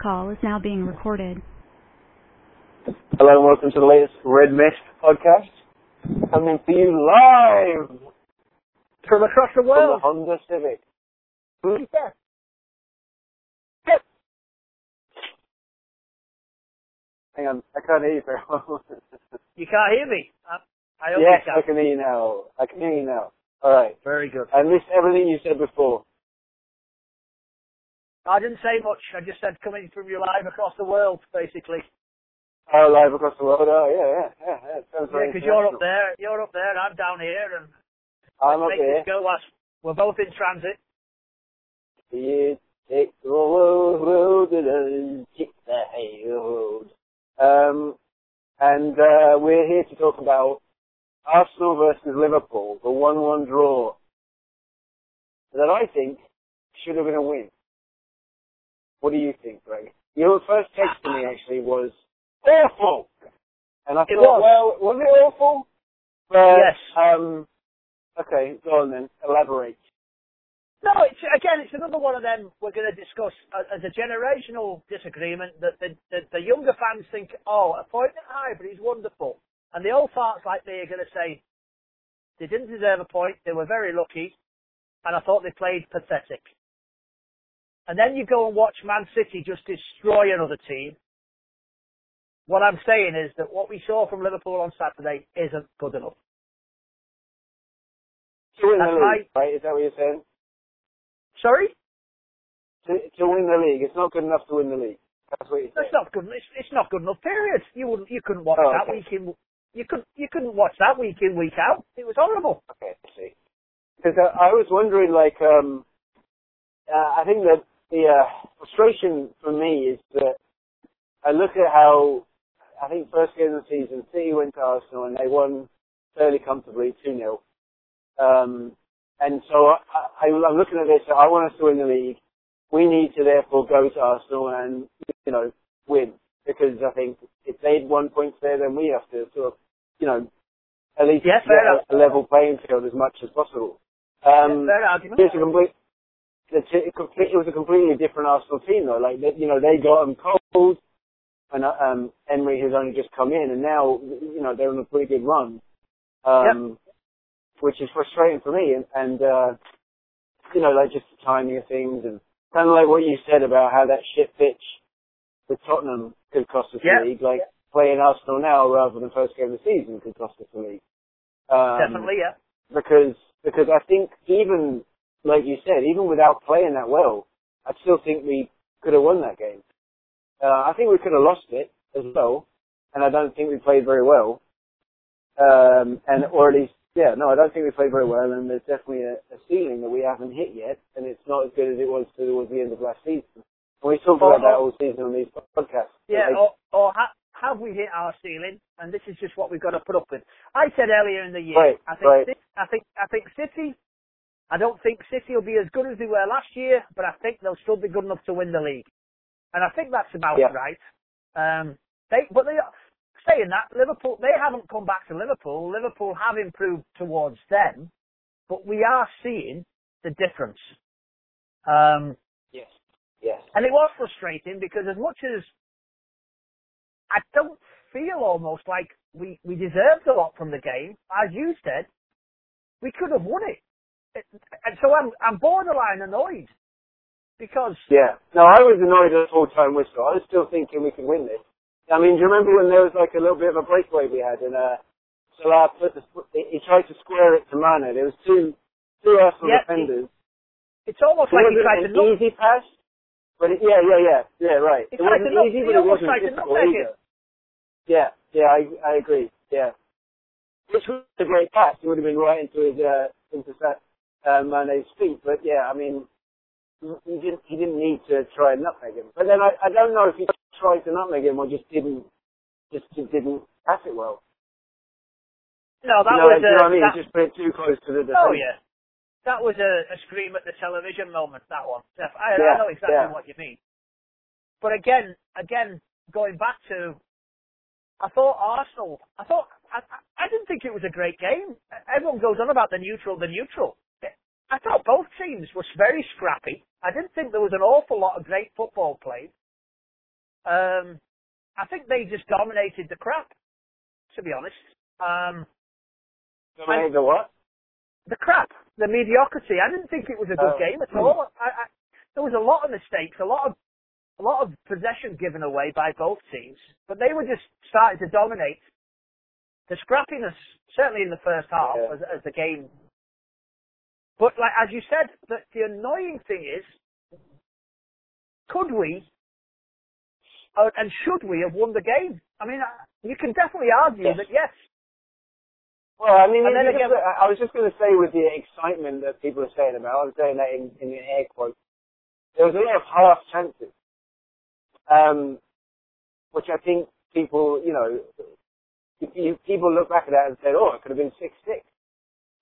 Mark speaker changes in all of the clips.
Speaker 1: call is now being recorded.
Speaker 2: Hello and welcome to the latest Red Mist podcast. Coming to you live
Speaker 3: From across the
Speaker 2: from the
Speaker 3: world.
Speaker 2: Honda Civic. Hmm?
Speaker 3: Yeah.
Speaker 2: Hang on, I can't hear you very well.
Speaker 3: You can't hear me. I, I
Speaker 2: yes,
Speaker 3: you
Speaker 2: I
Speaker 3: can.
Speaker 2: can hear you now. I can hear you now. Alright.
Speaker 3: Very good.
Speaker 2: I missed everything you said before.
Speaker 3: I didn't say much. I just said coming from you live across the world, basically.
Speaker 2: Oh, live across the world. Oh, yeah, yeah, yeah. yeah. Sounds
Speaker 3: Yeah, because you're up there, you're up there, I'm down here, and
Speaker 2: I'm up here.
Speaker 3: go. As we're both in transit.
Speaker 2: You take the road, road, the road. Um, and uh, we're here to talk about Arsenal versus Liverpool, the 1-1 draw that I think should have been a win. What do you think, Greg? Your first text to me actually was awful, and I
Speaker 3: It
Speaker 2: thought,
Speaker 3: was.
Speaker 2: well, was it awful? But,
Speaker 3: Yes.
Speaker 2: Um, okay, go on then. Elaborate.
Speaker 3: No, it's again, it's another one of them we're going to discuss as a generational disagreement that the, the, the younger fans think, oh, a point at high, but he's wonderful. And the old farts like me are going to say, they didn't deserve a point, they were very lucky, and I thought they played pathetic. And then you go and watch Man City just destroy another team. What I'm saying is that what we saw from Liverpool on Saturday isn't good enough.
Speaker 2: To win
Speaker 3: That's
Speaker 2: the league, right? Is that what you're saying?
Speaker 3: Sorry?
Speaker 2: To, to win the league, it's not good enough to win the league. That's what you're saying.
Speaker 3: That's not good. It's, it's not good enough. Period. You wouldn't. You couldn't watch
Speaker 2: Oh,
Speaker 3: that
Speaker 2: okay.
Speaker 3: week in. You could. You couldn't watch that week in week out. It was horrible.
Speaker 2: Okay, I see. Because uh, I was wondering, like, um, uh, I think that the uh, frustration for me is that I look at how I think first game of the season, City went to Arsenal and they won fairly comfortably, two 0 um, and so I, I, I'm looking at this. I want us to win the league. We need to therefore go to Arsenal and you know win because I think if they'd won points there, then we have to sort of you know at least
Speaker 3: Yeah,
Speaker 2: get a level playing field as much as possible. Um,
Speaker 3: Fair argument.
Speaker 2: it's a complete. It's a complete. It was a completely different Arsenal team though. Like they, you know, they got them cold, and um, Emery has only just come in, and now you know they're on a pretty good run, um, which is frustrating for me. And, and uh, you know, like just the timing of things, and kind of like what you said about how that shit pitch with Tottenham could cost us
Speaker 3: Yeah.
Speaker 2: the league. Like playing Arsenal now rather than first game of the season could cost us the league. Um,
Speaker 3: Definitely, yeah.
Speaker 2: because because I think even like you said, even without playing that well, I still think we could have won that game. Uh, I think we could have lost it as well, and I don't think we played very well. Um, and or at least, yeah, no, I don't think we played very well, and there's definitely a, a ceiling that we haven't hit yet, and it's not as good as it was towards the end of last season. And we talked about that all season on these podcasts.
Speaker 3: Yeah.
Speaker 2: Like,
Speaker 3: Or, or ha- have we hit our ceiling? And this is just what we've got to put up with. I said earlier in the year.
Speaker 2: Right,
Speaker 3: I think.
Speaker 2: right.
Speaker 3: I think. I think City. I don't think City will be as good as they were last year, but I think they'll still be good enough to win the league. And I think that's about
Speaker 2: Yeah.
Speaker 3: right. Um, they, but they, saying that, Liverpool, they haven't come back to Liverpool. Liverpool have improved towards them, but we are seeing the difference. Um,
Speaker 2: yes, yes,
Speaker 3: and it was frustrating because as much as I don't feel almost like we, we deserved a lot from the game, as you said, we could have won it. It- And so I'm, I'm borderline annoyed because
Speaker 2: yeah. No, I was annoyed at the full-time whistle. I was still thinking we could win this. I mean, do you remember when there was like a little bit of a breakaway we had and uh, Salah put the, he tried to square it to Mane. There was two two Arsenal
Speaker 3: Yeah,
Speaker 2: defenders.
Speaker 3: it's almost
Speaker 2: It
Speaker 3: like he tried to
Speaker 2: an
Speaker 3: knock,
Speaker 2: easy pass, but it, yeah, yeah, yeah, yeah, right.
Speaker 3: He
Speaker 2: it wasn't
Speaker 3: to
Speaker 2: easy,
Speaker 3: he
Speaker 2: but it wasn't difficult either. Yeah, yeah, I I agree. Yeah, which was a great pass. It would have been right into his uh, into Uh, Mane's feet. But yeah, I mean, he didn't he didn't need to try and nutmeg him. But then I I don't know if he tried to nutmeg him or just didn't just didn't pass it well.
Speaker 3: no, that
Speaker 2: you know,
Speaker 3: was
Speaker 2: you know what I mean?
Speaker 3: that,
Speaker 2: He just put it too close to the defender.
Speaker 3: oh yeah, that was a, a scream at the television moment. That one, Steph. I,
Speaker 2: Yeah,
Speaker 3: I know exactly
Speaker 2: yeah.
Speaker 3: what you mean. But again, again, going back to, I thought Arsenal. I thought I- I didn't think it was a great game. Everyone goes on about the neutral, the neutral. I thought both teams were very scrappy. I didn't think there was an awful lot of great football played. Um, I think they just dominated the crap, to be honest. Um,
Speaker 2: Dominated the what?
Speaker 3: the crap, the mediocrity. I didn't think it was a good
Speaker 2: Oh.
Speaker 3: game at all. I, I, there was a lot of mistakes, a lot of a lot of possession given away by both teams, but they were just starting to dominate. The scrappiness, certainly in the first half,
Speaker 2: Yeah.
Speaker 3: as, as the game. But like as you said, the, the annoying thing is, could we uh, and should we have won the game? I mean, uh, you can definitely argue
Speaker 2: Yes.
Speaker 3: that yes,
Speaker 2: Well, I mean,
Speaker 3: And then again-
Speaker 2: just- I I was just going to say with the excitement that people are saying about, I was saying that in, in the air quotes, there was a lot of half chances, um, which I think people, you know, you, people look back at that and say, oh, it could have been 6-6.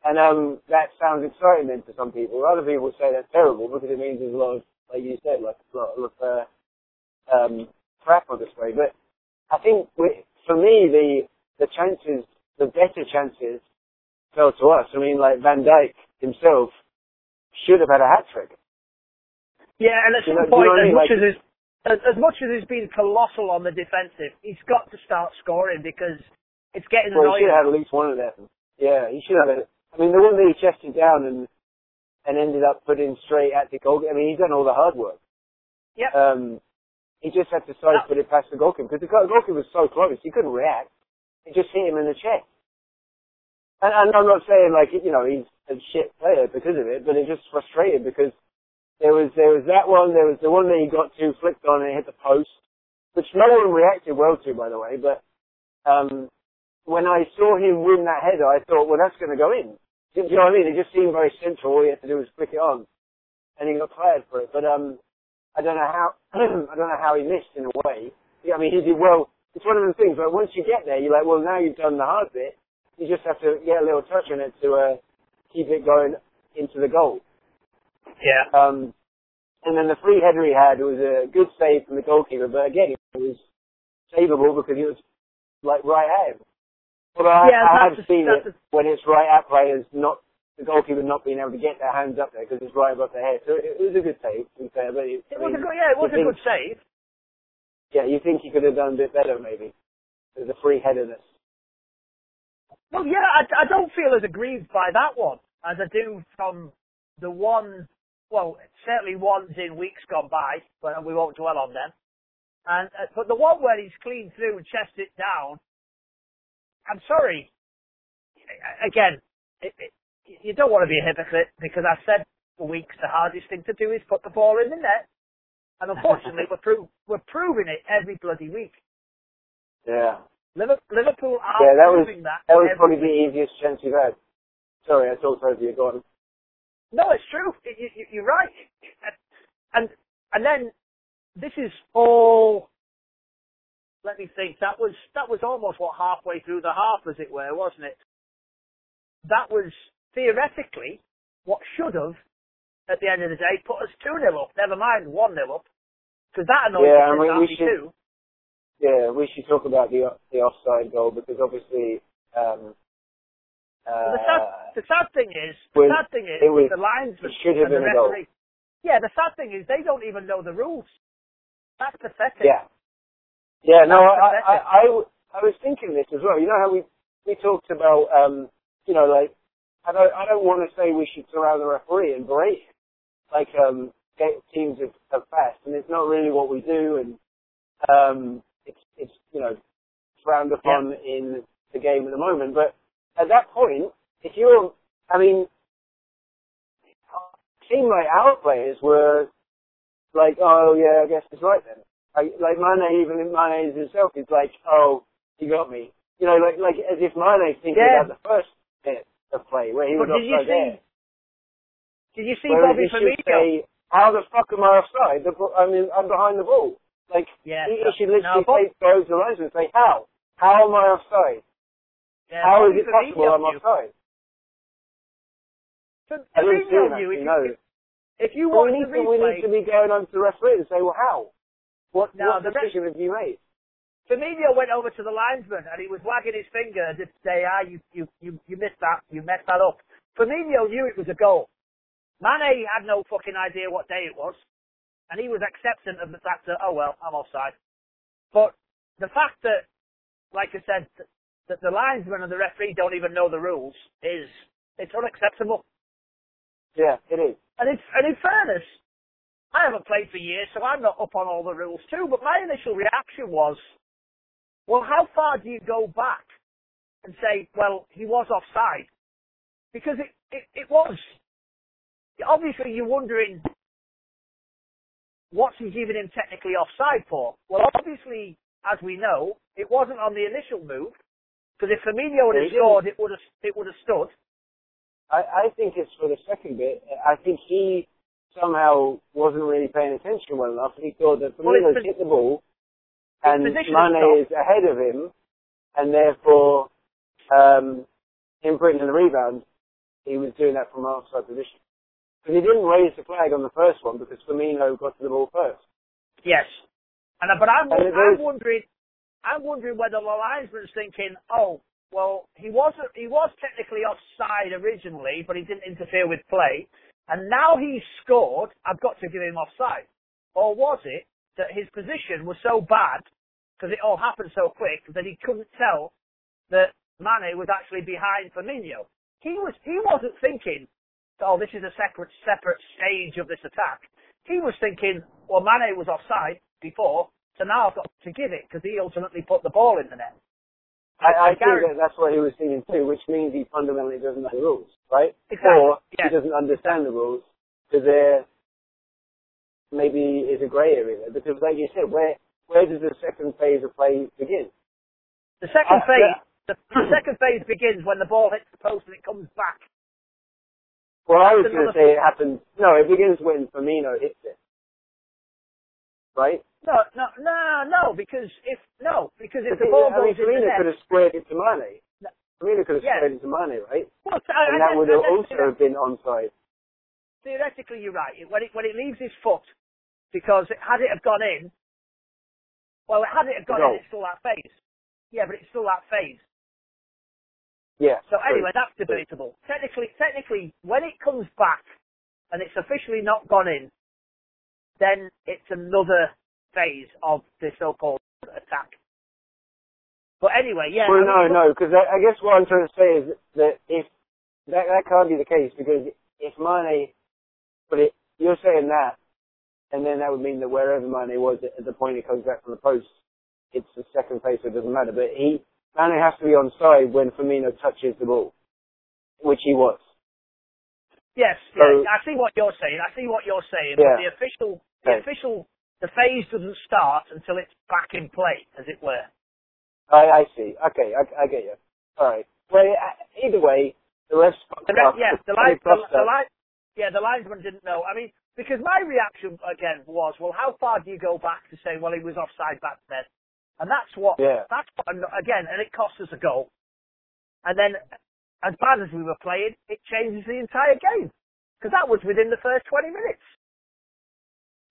Speaker 2: And um, that sounds exciting then to some people. Other people say that's terrible because it means there's a lot of, like you said, like a lot of uh, um, crap on display. But I think we, for me, the the chances, the better chances, fell to us. I mean, like Van Dijk himself should have had a hat trick.
Speaker 3: Yeah, and at some
Speaker 2: know-
Speaker 3: point, as much
Speaker 2: Like-
Speaker 3: as as, as much as he's been colossal on the defensive, he's got to start scoring because it's getting
Speaker 2: Well, he
Speaker 3: annoying.
Speaker 2: should have had at least one of them. Yeah, he should have. Had, I mean, the one that he chested down and and ended up putting straight at the goal. I mean, he's done all the hard work.
Speaker 3: Yep.
Speaker 2: Um, he just had to side put it past the goalkeeper because the goalkeeper was so close he couldn't react. It just hit him in the chest. And, and I'm not saying like you know he's a shit player because of it, but it just frustrated because there was there was that one, there was the one that he got to flicked on and hit the post, which no one reacted well to by the way. But um, when I saw him win that header, I thought, well, that's going to go in. Do you know what I mean? It just seemed very central. All he had to do was flick it on, and he got fired for it. But um, I don't know how I don't know how he missed in a way. Yeah, I mean, he did well. It's one of the things. But once you get there, you're like, well, now you've done the hard bit. You just have to get a little touch on it to uh, keep it going into the goal.
Speaker 3: Yeah.
Speaker 2: Um, and then the free header he had was a good save from the goalkeeper, but again, it was savable because it was like right at him. Although I,
Speaker 3: Yeah,
Speaker 2: I have
Speaker 3: a-
Speaker 2: seen it when it's right at players, not the goalkeeper not being able to get their hands up there because it's right above their head. So it, it was a good save, to be fair. But it,
Speaker 3: It was a good, yeah, it was a good
Speaker 2: think-
Speaker 3: save.
Speaker 2: Yeah, you think he could have done a bit better maybe. There's a free headerness.
Speaker 3: Well, yeah, I, I don't feel as aggrieved by that one as I do from the one, well, certainly ones in weeks gone by, but we won't dwell on them. And uh, but the one where he's clean through and chest it down, I'm sorry. Again, it, it, you don't want to be a hypocrite because I said for weeks the hardest thing to do is put the ball in the net, and unfortunately we're pro- we're proving it every bloody week.
Speaker 2: Yeah.
Speaker 3: Liverpool are
Speaker 2: Yeah, that was
Speaker 3: proving that.
Speaker 2: that was probably the easiest chance you've had. Sorry, I talked over you. Go on.
Speaker 3: No, it's true. You, you, you're right. And and then this is all. Let me think. That was that was almost what halfway through the half, as it were, wasn't it? That was theoretically what should have, at the end of the day, put us two 0 up. Never mind one 0 up, because that annoyed
Speaker 2: Yeah, I mean, we should-
Speaker 3: too.
Speaker 2: Yeah, we should talk about the the offside goal because obviously. Um,
Speaker 3: But the sad,
Speaker 2: uh,
Speaker 3: the sad thing is, the sad thing is,
Speaker 2: was-
Speaker 3: the linesman
Speaker 2: it should have
Speaker 3: and the
Speaker 2: been goal.
Speaker 3: referee. Yeah, the sad thing is they don't even know the rules. That's pathetic.
Speaker 2: Yeah. Yeah, no, I, I. I, I was thinking this as well. You know how we, we talked about, um, you know, like, I don't, I don't want to say we should surround the referee and berate him, like, um, teams of, of fast, and it's not really what we do, and, um, it's, it's, you know, frowned upon in the game at the moment, but at that point, if you're, I mean, it seemed like our players were like, oh yeah, I guess it's right then. Like, like Mane, even Mane himself is like, oh, you got me. You know, like, like as if Mane's thinking
Speaker 3: Yeah.
Speaker 2: about the first bit of play where he was
Speaker 3: But did you
Speaker 2: offside
Speaker 3: see?
Speaker 2: there.
Speaker 3: Did you see
Speaker 2: Whereas
Speaker 3: Bobby Firmino?
Speaker 2: say, how the fuck am I offside? I mean, I'm behind the ball. Like,
Speaker 3: Yeah,
Speaker 2: he, he
Speaker 3: so-
Speaker 2: should
Speaker 3: no,
Speaker 2: literally
Speaker 3: Bob-
Speaker 2: say, go to the lines and say, how? How am I offside?
Speaker 3: Yeah,
Speaker 2: how is
Speaker 3: Bobby
Speaker 2: it possible
Speaker 3: Firmino
Speaker 2: I'm offside?
Speaker 3: Fir-
Speaker 2: I didn't see him actually,
Speaker 3: if
Speaker 2: no.
Speaker 3: you, if you
Speaker 2: Well,
Speaker 3: watch
Speaker 2: we need, to, we need to be going on to the referee and say, well, how? What,
Speaker 3: Now,
Speaker 2: what
Speaker 3: the
Speaker 2: decision have you made?
Speaker 3: Firmino went over to the linesman and he was wagging his finger as if to say, ah, you, you, you, you missed that, you messed that up. Firmino knew it was a goal. Mane had no fucking idea what day it was, and he was acceptant of the fact that, oh well, I'm offside. But the fact that, like I said, that the linesman and the referee don't even know the rules is it's unacceptable.
Speaker 2: Yeah, it is.
Speaker 3: And it's and in fairness, I haven't played for years, so I'm not up on all the rules too. But my initial reaction was, well, how far do you go back and say, well, he was offside? Because it, it, it was. Obviously, you're wondering, what's he giving him technically offside for? Well, obviously, as we know, it wasn't on the initial move, because if Firmino had scored, it would have, it would have stood.
Speaker 2: I, I think it's for the second bit. I think he somehow wasn't really paying attention well enough. He thought that Firmino's well, hit the ball and Mane is ahead of him, and therefore um, him putting in the rebound, he was doing that from outside position. Because he didn't raise the flag on the first one because Firmino got to the ball first.
Speaker 3: Yes, and but I'm, and I'm wondering, I'm wondering whether the linesman's thinking, oh, well, he was he was technically offside originally, but he didn't interfere with play. And now he's scored, I've got to give him offside. Or was it that his position was so bad, because it all happened so quick, that he couldn't tell that Mane was actually behind Firmino? He was, he wasn't thinking, oh, this is a separate, separate stage of this attack. He was thinking, well, Mane was offside before, so now I've got to give it, because he ultimately put the ball in the net.
Speaker 2: I, I think that that's what he was thinking too, which means he fundamentally doesn't know the rules, right?
Speaker 3: Exactly.
Speaker 2: Or
Speaker 3: yes.
Speaker 2: he doesn't understand the rules because there maybe is a grey area there. Because, like you said, where where does the second phase of play begin?
Speaker 3: The second uh, phase, yeah. the, the second phase begins when the ball hits the post and it comes back.
Speaker 2: Well, I was going to say it happens. No, it begins when Firmino hits it, right?
Speaker 3: No, no, no, no, because if, no, because if the, uh,
Speaker 2: the
Speaker 3: ball
Speaker 2: I
Speaker 3: goes
Speaker 2: mean, Firmino
Speaker 3: in the net,
Speaker 2: could have squared it to Mane.
Speaker 3: No.
Speaker 2: Firmino could have
Speaker 3: Yeah.
Speaker 2: squared it to Mane, right?
Speaker 3: well,
Speaker 2: And that would have also have been onside.
Speaker 3: theoretically you're right. When it, when it leaves his foot, because it, had it have gone in, well, it had it have gone
Speaker 2: Goal.
Speaker 3: in, it's still that phase. Yeah, but it's still that phase.
Speaker 2: Yeah.
Speaker 3: So
Speaker 2: true.
Speaker 3: anyway, that's debatable. Technically, technically, when it comes back and it's officially not gone in, then it's another phase of the so-called attack. But anyway, yeah.
Speaker 2: Well,
Speaker 3: I
Speaker 2: no,
Speaker 3: mean,
Speaker 2: no, because I, I guess what I'm trying to say is that if that that can't be the case because if Mane, but it, you're saying that, and then that would mean that wherever Mane was at the point it comes back from the post, it's the second phase, so it doesn't matter. But he Mane has to be on side when Firmino touches the ball, which he was.
Speaker 3: Yes,
Speaker 2: So-
Speaker 3: I see what you're saying. I see what you're saying.
Speaker 2: Yeah.
Speaker 3: But the official, the
Speaker 2: Okay.
Speaker 3: official, the phase doesn't start until it's back in play, as it were.
Speaker 2: I, I see. Okay, I, I get you. All right. Well, uh, either way, the fucked
Speaker 3: The yeah, the line, the, the line, yeah, the linesman didn't know. I mean, because my reaction again was, well, how far do you go back to say, well, he was offside back then? And that's what,
Speaker 2: Yeah.
Speaker 3: that's what, again, and it cost us a goal. And then, as bad as we were playing, it changes the entire game. Because that was within the first 20 minutes.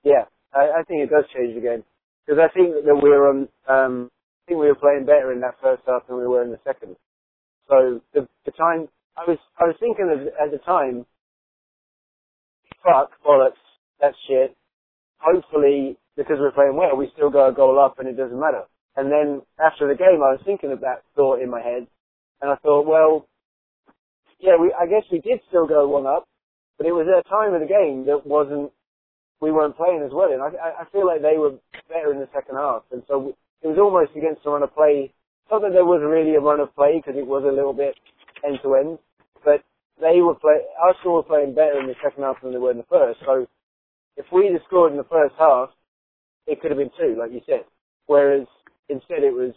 Speaker 2: Yeah, I, I think it does change the game because I think that we were on. Um, I think we were playing better in that first half than we were in the second. So the the time I was I was thinking of, at the time, fuck bollocks, that's shit. Hopefully, because we're playing well, we still go a goal up and it doesn't matter. And then after the game, I was thinking of that thought in my head, and I thought, well, yeah, we I guess we did still go one up, but it was at a time of the game that wasn't we weren't playing as well. And I, I feel like they were better in the second half. And so it was almost against the run of play. Not that there was really a run of play because it was a little bit end to end, but they were play. Arsenal were playing better in the second half than they were in the first. So if we'd have scored in the first half, it could have been two, like you said. Whereas instead it was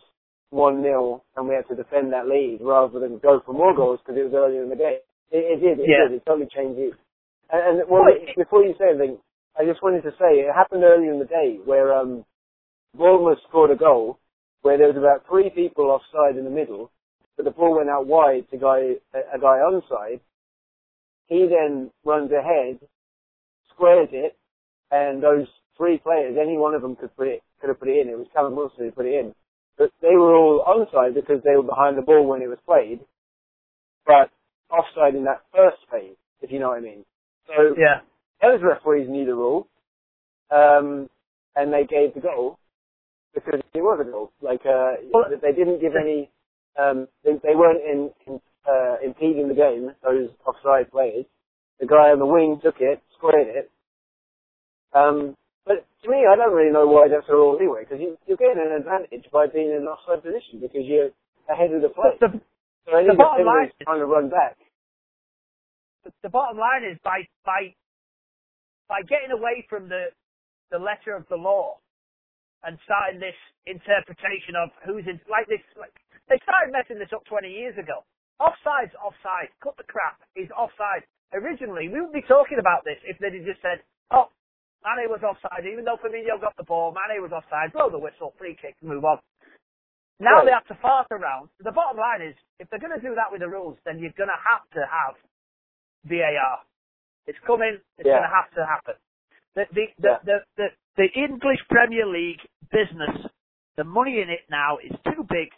Speaker 2: one 0 and we had to defend that lead rather than go for more goals because it was earlier in the game. It, it did. It
Speaker 3: Yeah.
Speaker 2: did. It totally changed it. And, and well,
Speaker 3: Well, it-
Speaker 2: before you say anything, I just wanted to say it happened earlier in the day where um, Bournemouth scored a goal where there was about three people offside in the middle, but the ball went out wide to guy a, a guy onside. He then runs ahead, squares it, and those three players, any one of them could put it could have put it in. It was Callum Wilson who put it in, but they were all onside because they were behind the ball when it was played, but offside in that first phase, if you know what I mean. So
Speaker 3: Yeah.
Speaker 2: Those referees knew the rule, um, and they gave the goal. because it was a goal. Like uh, they didn't give any. Um, they, they weren't in, in, uh, impeding the game. Those offside players. The guy on the wing took it, squared it. Um, but to me, I don't really know why that's a rule anyway, because you, you're getting an advantage by being in an offside position because you're ahead of the play.
Speaker 3: The,
Speaker 2: So I think
Speaker 3: the bottom line
Speaker 2: everybody's trying to run back.
Speaker 3: the, the bottom line is by by by getting away from the the letter of the law and starting this interpretation of who's in like this like they started messing this up 20 years ago. Offside's offside. Cut the crap. He's offside. Originally, we wouldn't be talking about this if they'd just said, "Oh, Mane was offside," even though Firmino got the ball. Mane was offside. Blow the whistle. Free kick. Move on. Now
Speaker 2: Right.
Speaker 3: they have to fart around. The bottom line is, if they're going to do that with the rules, then you're going to have to have VAR. It's coming. It's
Speaker 2: Yeah.
Speaker 3: going to have to happen. The the, the,
Speaker 2: Yeah.
Speaker 3: the the the English Premier League business, the money in it now is too big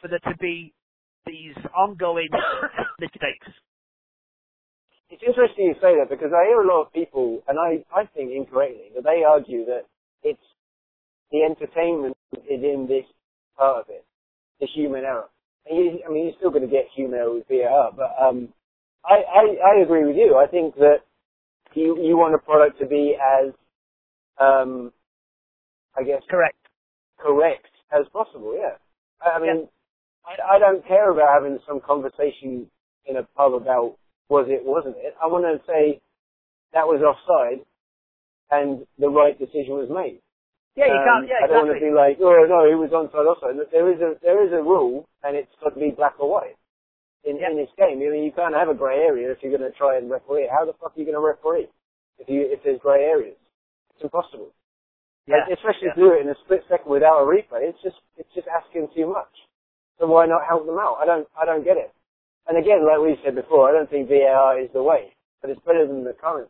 Speaker 3: for there to be these ongoing mistakes.
Speaker 2: It's interesting you say that because I hear a lot of people, and I, I think incorrectly, that they argue that it's the entertainment is in this part of it, the human error. And you, I mean, you're still going to get human error with VAR, but um, I, I, I agree with you. I think that you, you want a product to be as, um, I guess,
Speaker 3: Correct.
Speaker 2: correct as possible. Yeah. I I mean, I, I don't care about having some conversation in a pub about was it, wasn't it. I want to say that was offside, and the right decision was made.
Speaker 3: Yeah, you
Speaker 2: Um,
Speaker 3: can't. Yeah,
Speaker 2: I don't want to be like, oh no, it was onside offside. There is a there is a rule, and it's got to be black or white in
Speaker 3: Yeah.
Speaker 2: in this game. I mean, you can't have a grey area if you're going to try and referee. How the fuck are you going to referee if you if there's grey areas? It's impossible.
Speaker 3: Yeah.
Speaker 2: And especially
Speaker 3: yeah.
Speaker 2: do it in a split second without a replay, it's just it's just asking too much. So why not help them out? I don't I don't get it. And again, like we said before, I don't think VAR is the way, but it's better than the current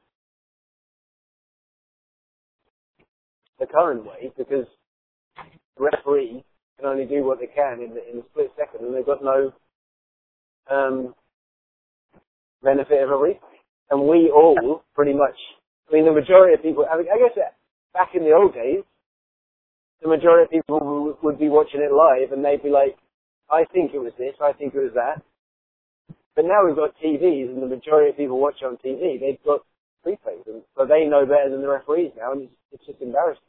Speaker 2: the current way because the referee can only do what they can in the, in a split second, and they've got no um, benefit of a replay. And we all pretty much, I mean, the majority of people, I, mean, I guess back in the old days, the majority of people would, would be watching it live and they'd be like, I think it was this, I think it was that. But now we've got TVs and the majority of people watch on TV, they've got replays, and so they know better than the referees now, and it's, it's just embarrassing.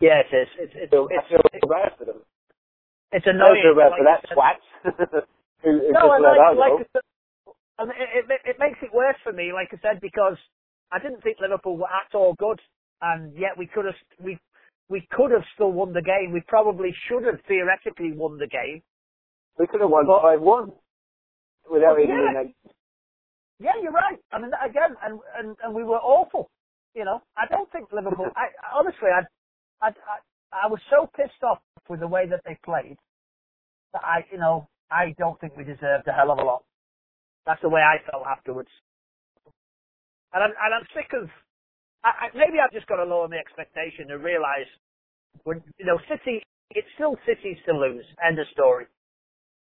Speaker 3: Yeah, it is. It's it's
Speaker 2: feel,
Speaker 3: it's,
Speaker 2: I feel
Speaker 3: it's,
Speaker 2: bad for them.
Speaker 3: it's
Speaker 2: I
Speaker 3: annoying.
Speaker 2: feel bad
Speaker 3: like
Speaker 2: for that
Speaker 3: you said.
Speaker 2: twat who
Speaker 3: No, and like, like. I said, and it, it, it makes it worse for me, like I said, because I didn't think Liverpool were at all good, and yet we could have we we could have still won the game. We probably should have theoretically won the game.
Speaker 2: We could have won
Speaker 3: But-
Speaker 2: 5-1 without
Speaker 3: Well,
Speaker 2: even
Speaker 3: yeah. Yeah, you're right. I mean, again, and and, and we were awful. You know, I don't think Liverpool. I honestly, I, I, I, I was so pissed off with the way that they played that I, you know, I don't think we deserved a hell of a lot. That's the way I felt afterwards. And I'm, and I'm sick of. I, I, maybe I've just got to lower my expectation and realise when you know City. It's still City's to lose. End of story.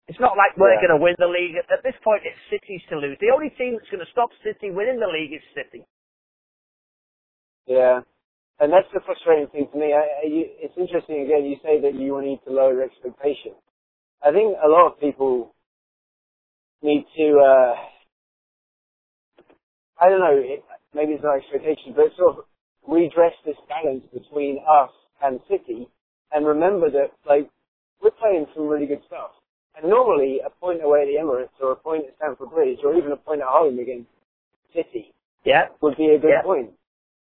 Speaker 3: It's not like we're
Speaker 2: Yeah.
Speaker 3: going to win the league. At this point, it's City's to lose. The only team that's going to stop City winning the league is City.
Speaker 2: yeah. And that's the frustrating thing for me. I, I, you, it's interesting again, you say that you need to lower your expectations. I think a lot of people need to, uh, I don't know, it, maybe it's not expectations, but sort of redress this balance between us and City and remember that, like, we're playing some really good stuff. And normally, a point away at the Emirates or a point at Stamford Bridge or even a point at home against City
Speaker 3: Yeah.
Speaker 2: would be a good
Speaker 3: Yeah.
Speaker 2: point.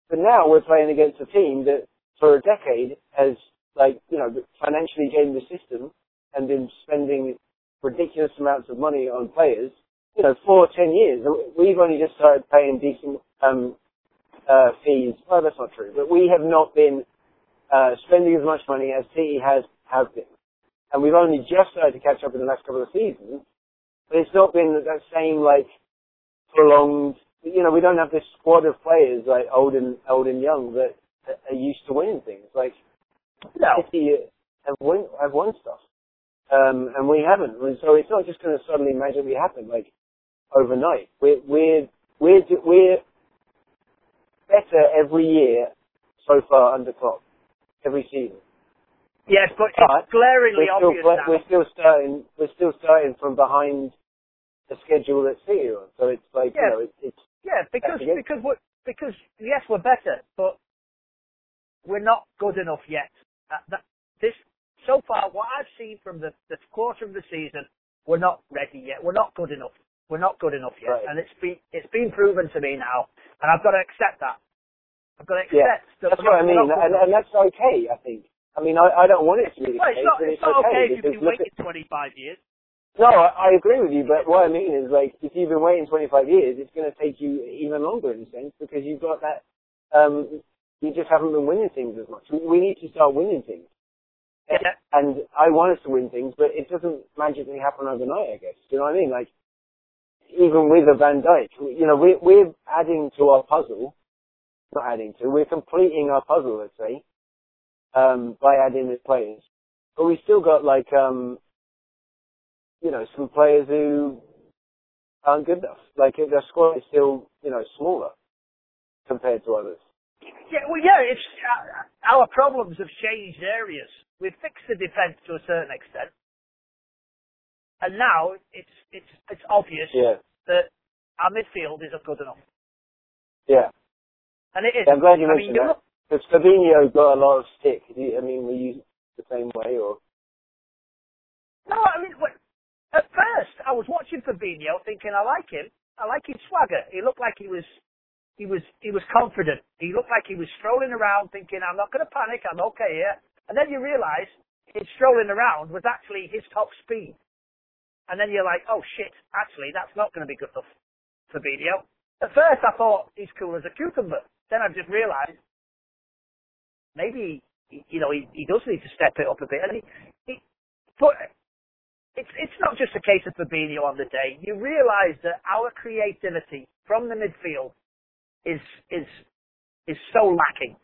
Speaker 2: But now we're playing against a team that for a decade has, like, you know, financially gained the system and been spending ridiculous amounts of money on players, you know, for 10 years. We've only just started paying decent um, uh, fees. Well, that's not true. But we have not been uh, spending as much money as City has, have been. And we've only just started to catch up in the last couple of seasons. But it's not been that same, like, prolonged you know, we don't have this squad of players like old and old and young that, that are used to winning things. Like
Speaker 3: No.
Speaker 2: City have won have won stuff, um, and we haven't. And so it's not just going to suddenly magically happen like overnight. We're we're we're we're better every year so far under Klopp, every season.
Speaker 3: Yes, but it's glaringly
Speaker 2: we're still,
Speaker 3: obvious
Speaker 2: pla-
Speaker 3: now.
Speaker 2: we're still starting, we're still starting from behind the schedule City on. So it's like,
Speaker 3: Yeah.
Speaker 2: you know, it's, it's
Speaker 3: Yeah, because because we're, because yes, we're better, but we're not good enough yet. That, this so far, what I've seen from the, the quarter of the season, we're not ready yet. We're not good enough. We're not good enough yet,
Speaker 2: Right.
Speaker 3: and it's been it's been proven to me now, and I've got to accept that. I've got to accept
Speaker 2: Yeah,
Speaker 3: that.
Speaker 2: that's what I mean,
Speaker 3: we're not good
Speaker 2: and, and that's okay, I think. I mean, I, I don't want it to be the
Speaker 3: well,
Speaker 2: case,
Speaker 3: it's not, it's
Speaker 2: it's
Speaker 3: not
Speaker 2: okay
Speaker 3: okay if you've been waiting
Speaker 2: at,
Speaker 3: 25 years.
Speaker 2: no, I, I agree with you, but what I mean is like, if you've been waiting 25 years, it's going to take you even longer in a sense because you've got that, um, you just haven't been winning things as much. We, we need to start winning things.
Speaker 3: Yeah.
Speaker 2: And I want us to win things, but it doesn't magically happen overnight, I guess. You know what I mean? Like, even with a Van Dijk, you know, we're, we're adding to our puzzle, not adding to, we're completing our puzzle, let's say, um, by adding the players. But we still got like, um, you know, some players who aren't good enough. Like, their squad is still, you know, smaller compared to others.
Speaker 3: Yeah, well, yeah, it's uh, our problems have changed areas. We've fixed the defence to a certain extent, and now it's it's it's obvious
Speaker 2: Yeah,
Speaker 3: that our midfield isn't good enough,
Speaker 2: yeah.
Speaker 3: and it is.
Speaker 2: I'm glad you
Speaker 3: I mean,
Speaker 2: mentioned
Speaker 3: you
Speaker 2: that. Because Fabinho got a lot of stick. You- I mean, were you the same way or?
Speaker 3: no, I mean, at first I was watching Fabinho, thinking I like him. I like his swagger. He looked like he was. He was he was confident. He looked like he was strolling around thinking, I'm not going to panic, I'm okay here. And then you realise his strolling around was actually his top speed. And then you're like, oh shit, actually that's not going to be good enough for Fabinho. At first I thought he's cool as a cucumber. Then I just realised maybe, he- you know, he, he does need to step it up a bit. And he, he, but it's, it's not just a case of Fabinho on the day. You realise that our creativity from the midfield is, is, is so lacking.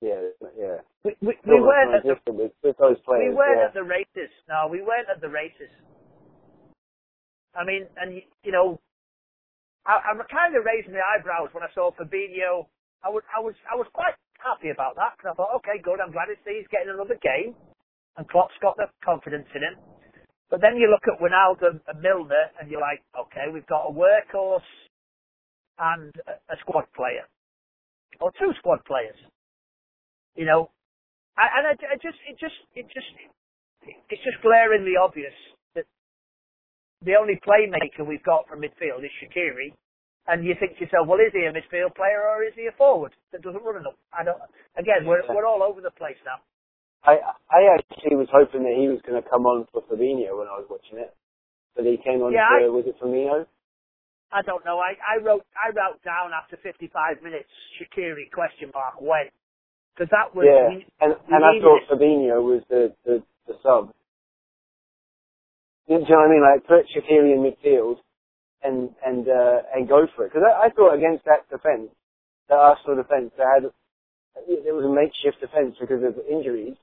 Speaker 2: Yeah, yeah.
Speaker 3: We, we, we weren't at the
Speaker 2: with, players.
Speaker 3: we weren't
Speaker 2: yeah.
Speaker 3: at the races. No, we weren't at the races. I mean, and you know, I, I'm kind of raising my eyebrows when I saw Fabinho. I was, I was, I was quite happy about that because I thought, okay, good. I'm glad to see he's getting another game, and Klopp's got the confidence in him. But then you look at Wijnaldum and Milner, and you're like, okay, we've got a workhorse and a, squad player, or two squad players. You know, and I, I just, it just, it just, it's just glaringly obvious that the only playmaker we've got from midfield is Shaqiri, and you think to yourself, well, is he a midfield player or is he a forward that doesn't run enough? I don't. Again, we're we're all over the place now.
Speaker 2: I I actually was hoping that he was going to come on for Fabinho when I was watching it, but he came on
Speaker 3: Yeah,
Speaker 2: for
Speaker 3: I-
Speaker 2: was it Firmino?
Speaker 3: I don't know. I, I wrote I wrote down after 55 minutes Shaqiri question mark when because that was
Speaker 2: yeah,
Speaker 3: we,
Speaker 2: and
Speaker 3: we
Speaker 2: and I thought
Speaker 3: it.
Speaker 2: Fabinho was the the, the sub. Do you know what I mean? Like put Shaqiri in midfield and and uh, and go for it. Because I, I thought against that defence, that Arsenal defence, they had it was a makeshift defence because of injuries.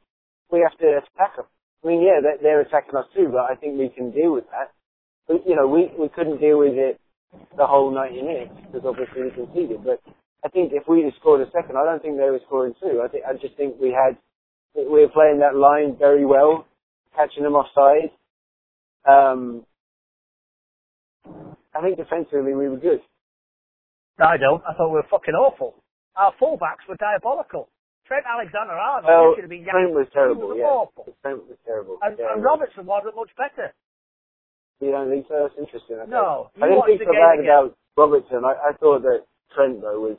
Speaker 2: We have to attack them. I mean, yeah, they're, they're attacking us too, but I think we can deal with that. But you know, we we couldn't deal with it the whole 90 minutes because obviously we conceded. But I think if we had scored a second, I don't think they were scoring two. I think I just think we had we were playing that line very well, catching them offside. Um, I think defensively we were good.
Speaker 3: I don't. I thought we were fucking awful. Our fullbacks were diabolical. Trent Alexander-Arnold
Speaker 2: Well,
Speaker 3: should have been
Speaker 2: Trent was terrible.
Speaker 3: was
Speaker 2: Yeah,
Speaker 3: awful.
Speaker 2: Trent was terrible.
Speaker 3: And,
Speaker 2: yeah,
Speaker 3: and Robertson wasn't much better.
Speaker 2: You don't think so? That's interesting. Okay.
Speaker 3: No,
Speaker 2: I didn't think so bad
Speaker 3: again.
Speaker 2: about Robertson. I, I thought that Trent though was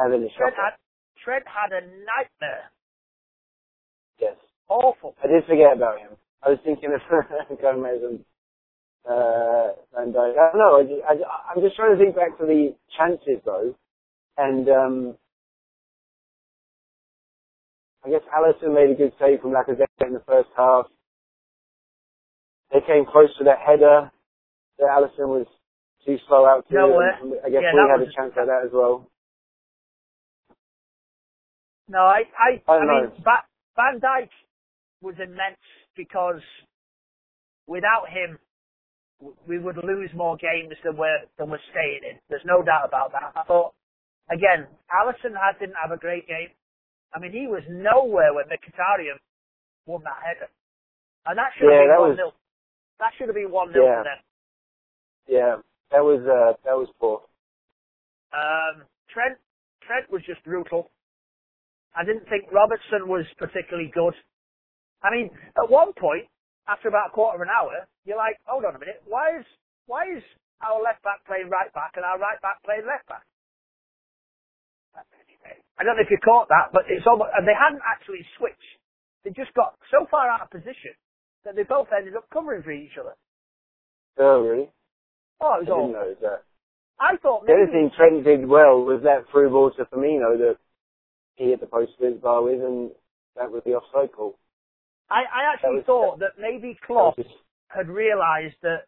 Speaker 2: having a
Speaker 3: Trent had Trent had a nightmare.
Speaker 2: Yes,
Speaker 3: Awful.
Speaker 2: I did forget about him. I was thinking of Gomez and uh, Van Dijk. I don't know. I, I, I'm just trying to think back to the chances though, and um, I guess Alisson made a good save from Lacazette in the first half. They came close to that header that Alisson was too slow out to.
Speaker 3: No,
Speaker 2: and I guess
Speaker 3: yeah,
Speaker 2: we had a chance at that as well.
Speaker 3: No, I I,
Speaker 2: I
Speaker 3: I, mean. Va- Van Dijk was immense because without him we would lose more games than we're than we're staying in. There's no doubt about that. I thought again, Alisson had, didn't have a great game. I mean, he was nowhere when Mkhitaryan won that header. And that should
Speaker 2: Yeah,
Speaker 3: have been
Speaker 2: was-
Speaker 3: 1 0. That should have been 1 0
Speaker 2: Yeah.
Speaker 3: for them.
Speaker 2: Yeah, that was uh, that was poor.
Speaker 3: Um, Trent, Trent was just brutal. I didn't think Robertson was particularly good. I mean, at one point, after about a quarter of an hour, you're like, hold on a minute, why is why is our left back playing right back and our right back playing left back? I don't know if you caught that, but it's almost, and they hadn't actually switched. They just got so far out of position that they both ended up covering for each other.
Speaker 2: Oh, really?
Speaker 3: Oh,
Speaker 2: I
Speaker 3: it was
Speaker 2: didn't
Speaker 3: all.
Speaker 2: know that.
Speaker 3: I thought
Speaker 2: The
Speaker 3: maybe
Speaker 2: only thing Trent did well was that through ball to Firmino that he hit the post with bar with, and that was the offside call.
Speaker 3: I, I actually
Speaker 2: was-
Speaker 3: thought that maybe
Speaker 2: That
Speaker 3: Klopp
Speaker 2: just-
Speaker 3: had realised that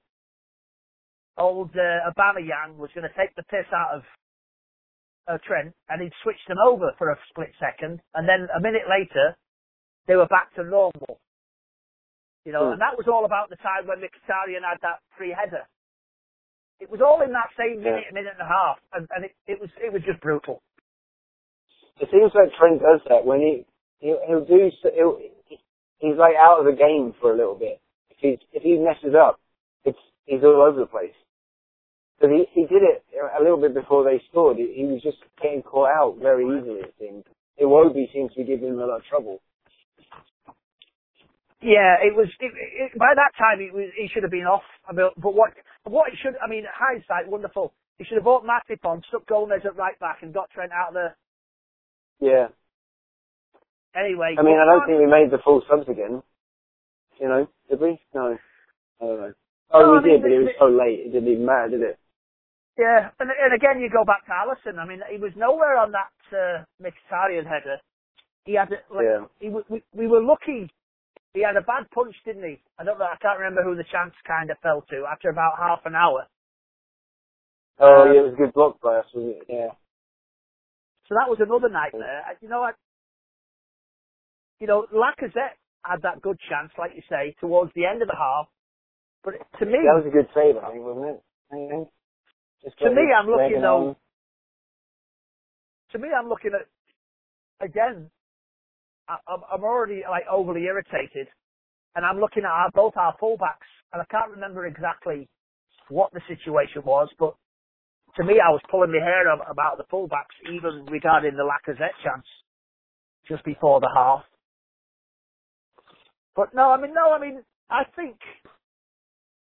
Speaker 3: old uh, Aubameyang was going to take the piss out of uh, Trent, and he'd switched them over for a split second, and then a minute later, they were back to normal. You know,
Speaker 2: Hmm.
Speaker 3: and that was all about the time when Mkhitaryan had that free header. It was all in that same minute, minute and a half, and, and it, it was it was just brutal.
Speaker 2: It seems like Trent does that when he he'll, he'll do he'll, he's like out of the game for a little bit. If he if he messes up, it's he's all over the place. But he he did it a little bit before they scored. He, he was just getting caught out very easily. I think. It seemed. Iwobi seems to be giving him a lot of trouble.
Speaker 3: Yeah, it was. It, it, by that time, he, was, he should have been off. I mean, but what what he should? I mean, hindsight, wonderful. He should have brought Matip on, stuck Gomez at right back, and got Trent out of there.
Speaker 2: Yeah.
Speaker 3: Anyway,
Speaker 2: I mean, I don't think we made the full subs again. You know, did we? No. I don't know. Oh,
Speaker 3: No,
Speaker 2: we
Speaker 3: I mean,
Speaker 2: did, but it was so late. It didn't even matter, did it?
Speaker 3: Yeah, and, and again, you go back to Alisson. I mean, he was nowhere on that uh, Mkhitaryan header. He had it. Like,
Speaker 2: Yeah.
Speaker 3: He we we were lucky. He had a bad punch, didn't he? I don't know. I can't remember who the chance kind of fell to after about half an hour.
Speaker 2: Oh,
Speaker 3: Um,
Speaker 2: yeah, it was a good block by us, wasn't it? Yeah.
Speaker 3: So that was another nightmare. You know, I, you know, Lacazette had that good chance, like you say, towards the end of the half. But to me,
Speaker 2: That was a good save, I think, wasn't it? I think. Just
Speaker 3: To me, I'm looking though-
Speaker 2: on.
Speaker 3: to me, I'm looking at again. I'm already like overly irritated, and I'm looking at our, both our fullbacks, and I can't remember exactly what the situation was, but to me, I was pulling my hair ab- about the fullbacks, even regarding the Lacazette chance just before the half. But no, I mean, no, I mean, I think,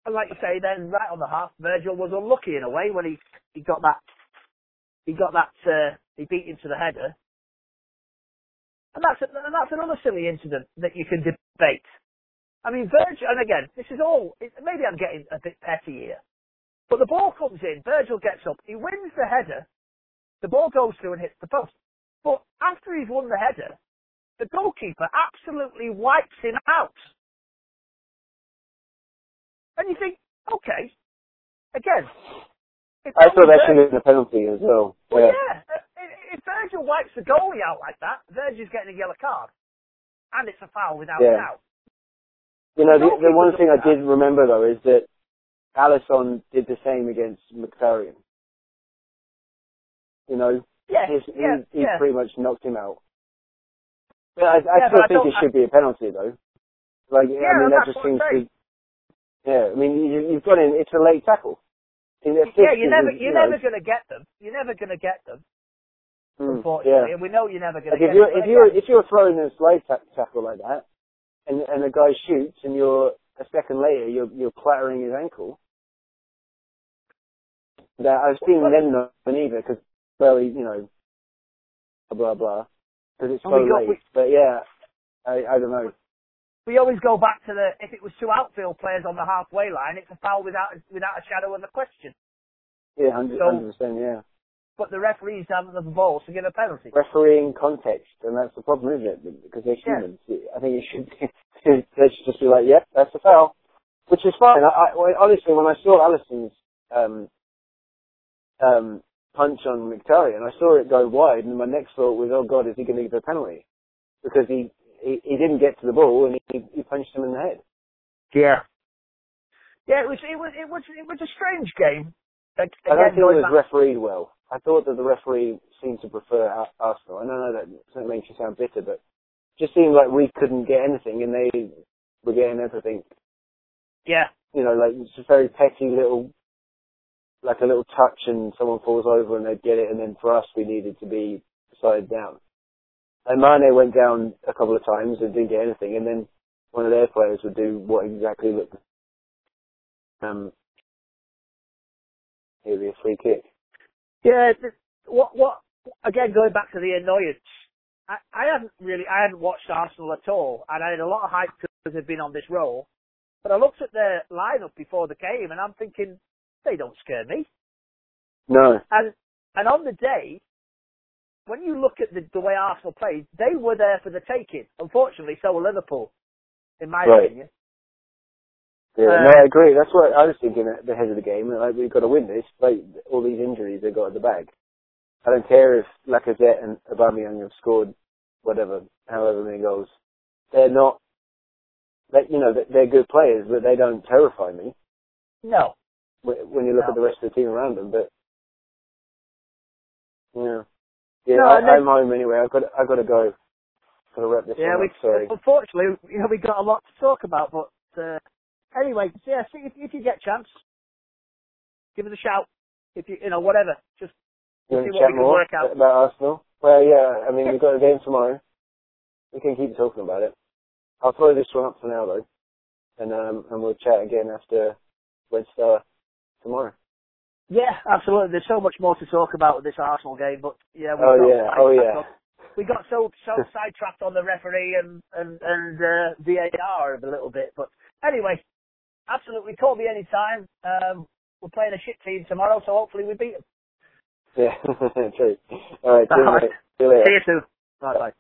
Speaker 3: and like you say, then right on the half, Virgil was unlucky in a way when he he got that he got that uh, he beat into the header, and that's and that's another silly incident that you can debate. I mean, Virgil, and again, this is all it, maybe I'm getting a bit petty here, but the ball comes in, Virgil gets up, he wins the header, the ball goes through and hits the post, but after he's won the header, the goalkeeper absolutely wipes him out. And you think, okay, again.
Speaker 2: I thought that should have been a penalty as well.
Speaker 3: Well,
Speaker 2: yeah.
Speaker 3: yeah. If- Virgil wipes the goalie out like that, Virgil's getting a yellow card. And it's a foul without
Speaker 2: Yeah.
Speaker 3: doubt.
Speaker 2: You know, the, the one thing I did remember though is that Alisson did the same against Mkhitaryan. You know,
Speaker 3: Yeah,
Speaker 2: his,
Speaker 3: yeah,
Speaker 2: he, he
Speaker 3: yeah.
Speaker 2: pretty much knocked him out. But I, I
Speaker 3: Yeah,
Speaker 2: still
Speaker 3: but
Speaker 2: think
Speaker 3: don't-
Speaker 2: it should be a penalty though. Like,
Speaker 3: Yeah,
Speaker 2: I mean, that just seems to. Yeah, I mean, you, you've got in. It's a late tackle.
Speaker 3: Yeah, you're never,
Speaker 2: you
Speaker 3: you're
Speaker 2: know,
Speaker 3: never going to get them. You're never going to get them,
Speaker 2: mm,
Speaker 3: unfortunately.
Speaker 2: Yeah.
Speaker 3: And we know you're never going
Speaker 2: Like
Speaker 3: to
Speaker 2: if
Speaker 3: get
Speaker 2: you're if you're if you're throwing a slide ta- tackle like that, and and the guy shoots, and you're a second later you're you're clattering his ankle. That I've seen
Speaker 3: Well,
Speaker 2: them not either because very you know blah blah because it's so
Speaker 3: got-
Speaker 2: late.
Speaker 3: we-
Speaker 2: but yeah, I I don't know.
Speaker 3: we always go back to the, if it was two outfield players on the halfway line, it's a foul without, without a shadow of a question.
Speaker 2: Yeah, hundred
Speaker 3: So-
Speaker 2: percent. Yeah,
Speaker 3: But the referees haven't the balls to get a penalty.
Speaker 2: refereeing context, and that's the problem, isn't it? Because they're
Speaker 3: Yeah.
Speaker 2: humans. I think it should they should just be like, yep, that's a foul, which is fine. I, I honestly, when I saw Alisson's um, um, punch on Mkhitaryan, I saw it go wide, and my next thought was, oh god, is he going to give a penalty? Because he, he he didn't get to the ball and he, he punched him in the head.
Speaker 3: Yeah. Yeah, it was, it was, it was, it was a strange game. Ag-
Speaker 2: I don't
Speaker 3: Again,
Speaker 2: think it was
Speaker 3: back-
Speaker 2: refereed well. I thought that the referee seemed to prefer Ar- Arsenal. I know that that makes you sound bitter, but just seemed like we couldn't get anything, and they were getting everything.
Speaker 3: Yeah.
Speaker 2: You know, like it's a very petty little, like a little touch, and someone falls over and they'd get it, and then for us, we needed to be side down. And Mane went down a couple of times and didn't get anything, and then one of their players would do what exactly looked um it'd be a free kick.
Speaker 3: Yeah, th- what what again going back to the annoyance. I, I hadn't really I hadn't watched Arsenal at all, and I had a lot of hype because they've been on this roll. But I looked at their lineup before the game, and I'm thinking they don't scare me.
Speaker 2: No.
Speaker 3: And and on the day, when you look at the, the way Arsenal played, they were there for the taking. Unfortunately, so were Liverpool, in my
Speaker 2: Right.
Speaker 3: opinion.
Speaker 2: Yeah, no, I agree. That's what I was thinking at the head of the game. Like we've got to win this. Like all these injuries they've got at the back. I don't care if Lacazette and Aubameyang have scored whatever, however many goals. They're not. They, you know, they're good players, but they don't terrify me
Speaker 3: No.
Speaker 2: when you look
Speaker 3: No.
Speaker 2: at the rest of the team around them. But yeah, yeah,
Speaker 3: No,
Speaker 2: I, I'm home anyway. I've got I've got to go. Got to wrap this
Speaker 3: Yeah, we,
Speaker 2: up. Sorry.
Speaker 3: unfortunately, you know, we got a lot to talk about, but uh, anyway, yeah, see if, if you get a chance, give us a shout. If you, you know, whatever, just see what we can
Speaker 2: more
Speaker 3: work out.
Speaker 2: about Arsenal? Well, yeah. I mean, we've got a game tomorrow. We can keep talking about it. I'll throw this one up for now, though, and um, and we'll chat again after Red Star tomorrow.
Speaker 3: yeah, absolutely. There's so much more to talk about with this Arsenal game, but yeah, we
Speaker 2: Oh
Speaker 3: got
Speaker 2: yeah, oh yeah.
Speaker 3: We got so so sidetracked on the referee and and and uh, VAR a little bit, but anyway, absolutely. Call me anytime. Um, we're playing a shit team tomorrow, so hopefully we beat them.
Speaker 2: Yeah, true. All right, cheers,
Speaker 3: All right.
Speaker 2: mate. See you later.
Speaker 3: See you soon. Bye bye.